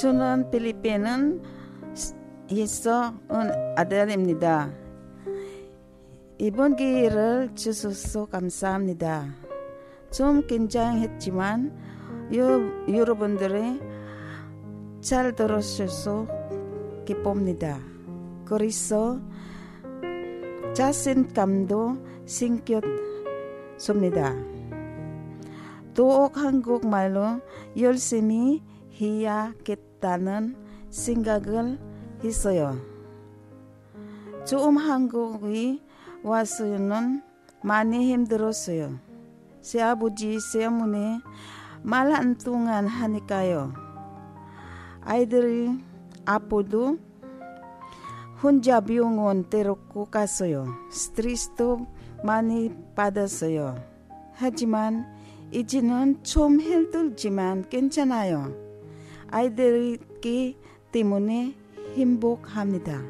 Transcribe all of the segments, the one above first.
저는 필리핀은 있어 온 아들입니다. 이번 기회를 주셔서 감사합니다. 좀 긴장했지만 여, 여러분들이 잘 들어주셔서 기쁩니다. 그래서 자신감도 생겼습니다. 더욱 한국말로 열심히 해야겠다 는 생각을 했어요. 좀 한국이 와서는 많이 힘들었어요. 새 아버지 때문에 말 한 동안 하니까요. 아이들이 아파도 혼자 병원 데리고 갔어요. 스트레스도 많이 받았어요. 하지만 이제는 좀 힘들지만 괜찮아요. 아이들이 때문에 행복합니다.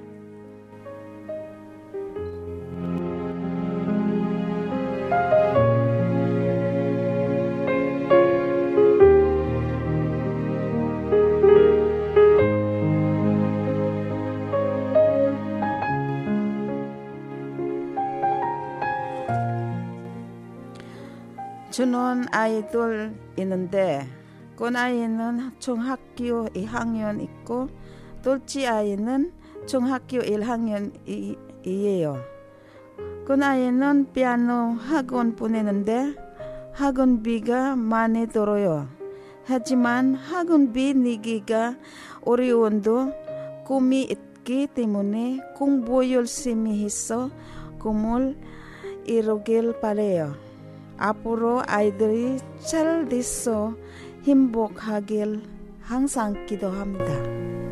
저는 아이들 있는데 큰 아이는 중학교 2학년 있고 둘째 아이는 중학교 1학년이에요. 큰 아이는 피아노 학원 보내는데 학원비가 많이 들어요. 하지만 학원비 내기가 어려운도 꿈이 있기 때문에 공부 열심히 해서 꿈을 이루길 바래요. 앞으로 아이들이 잘 돼서 행복하길 항상 기도합니다.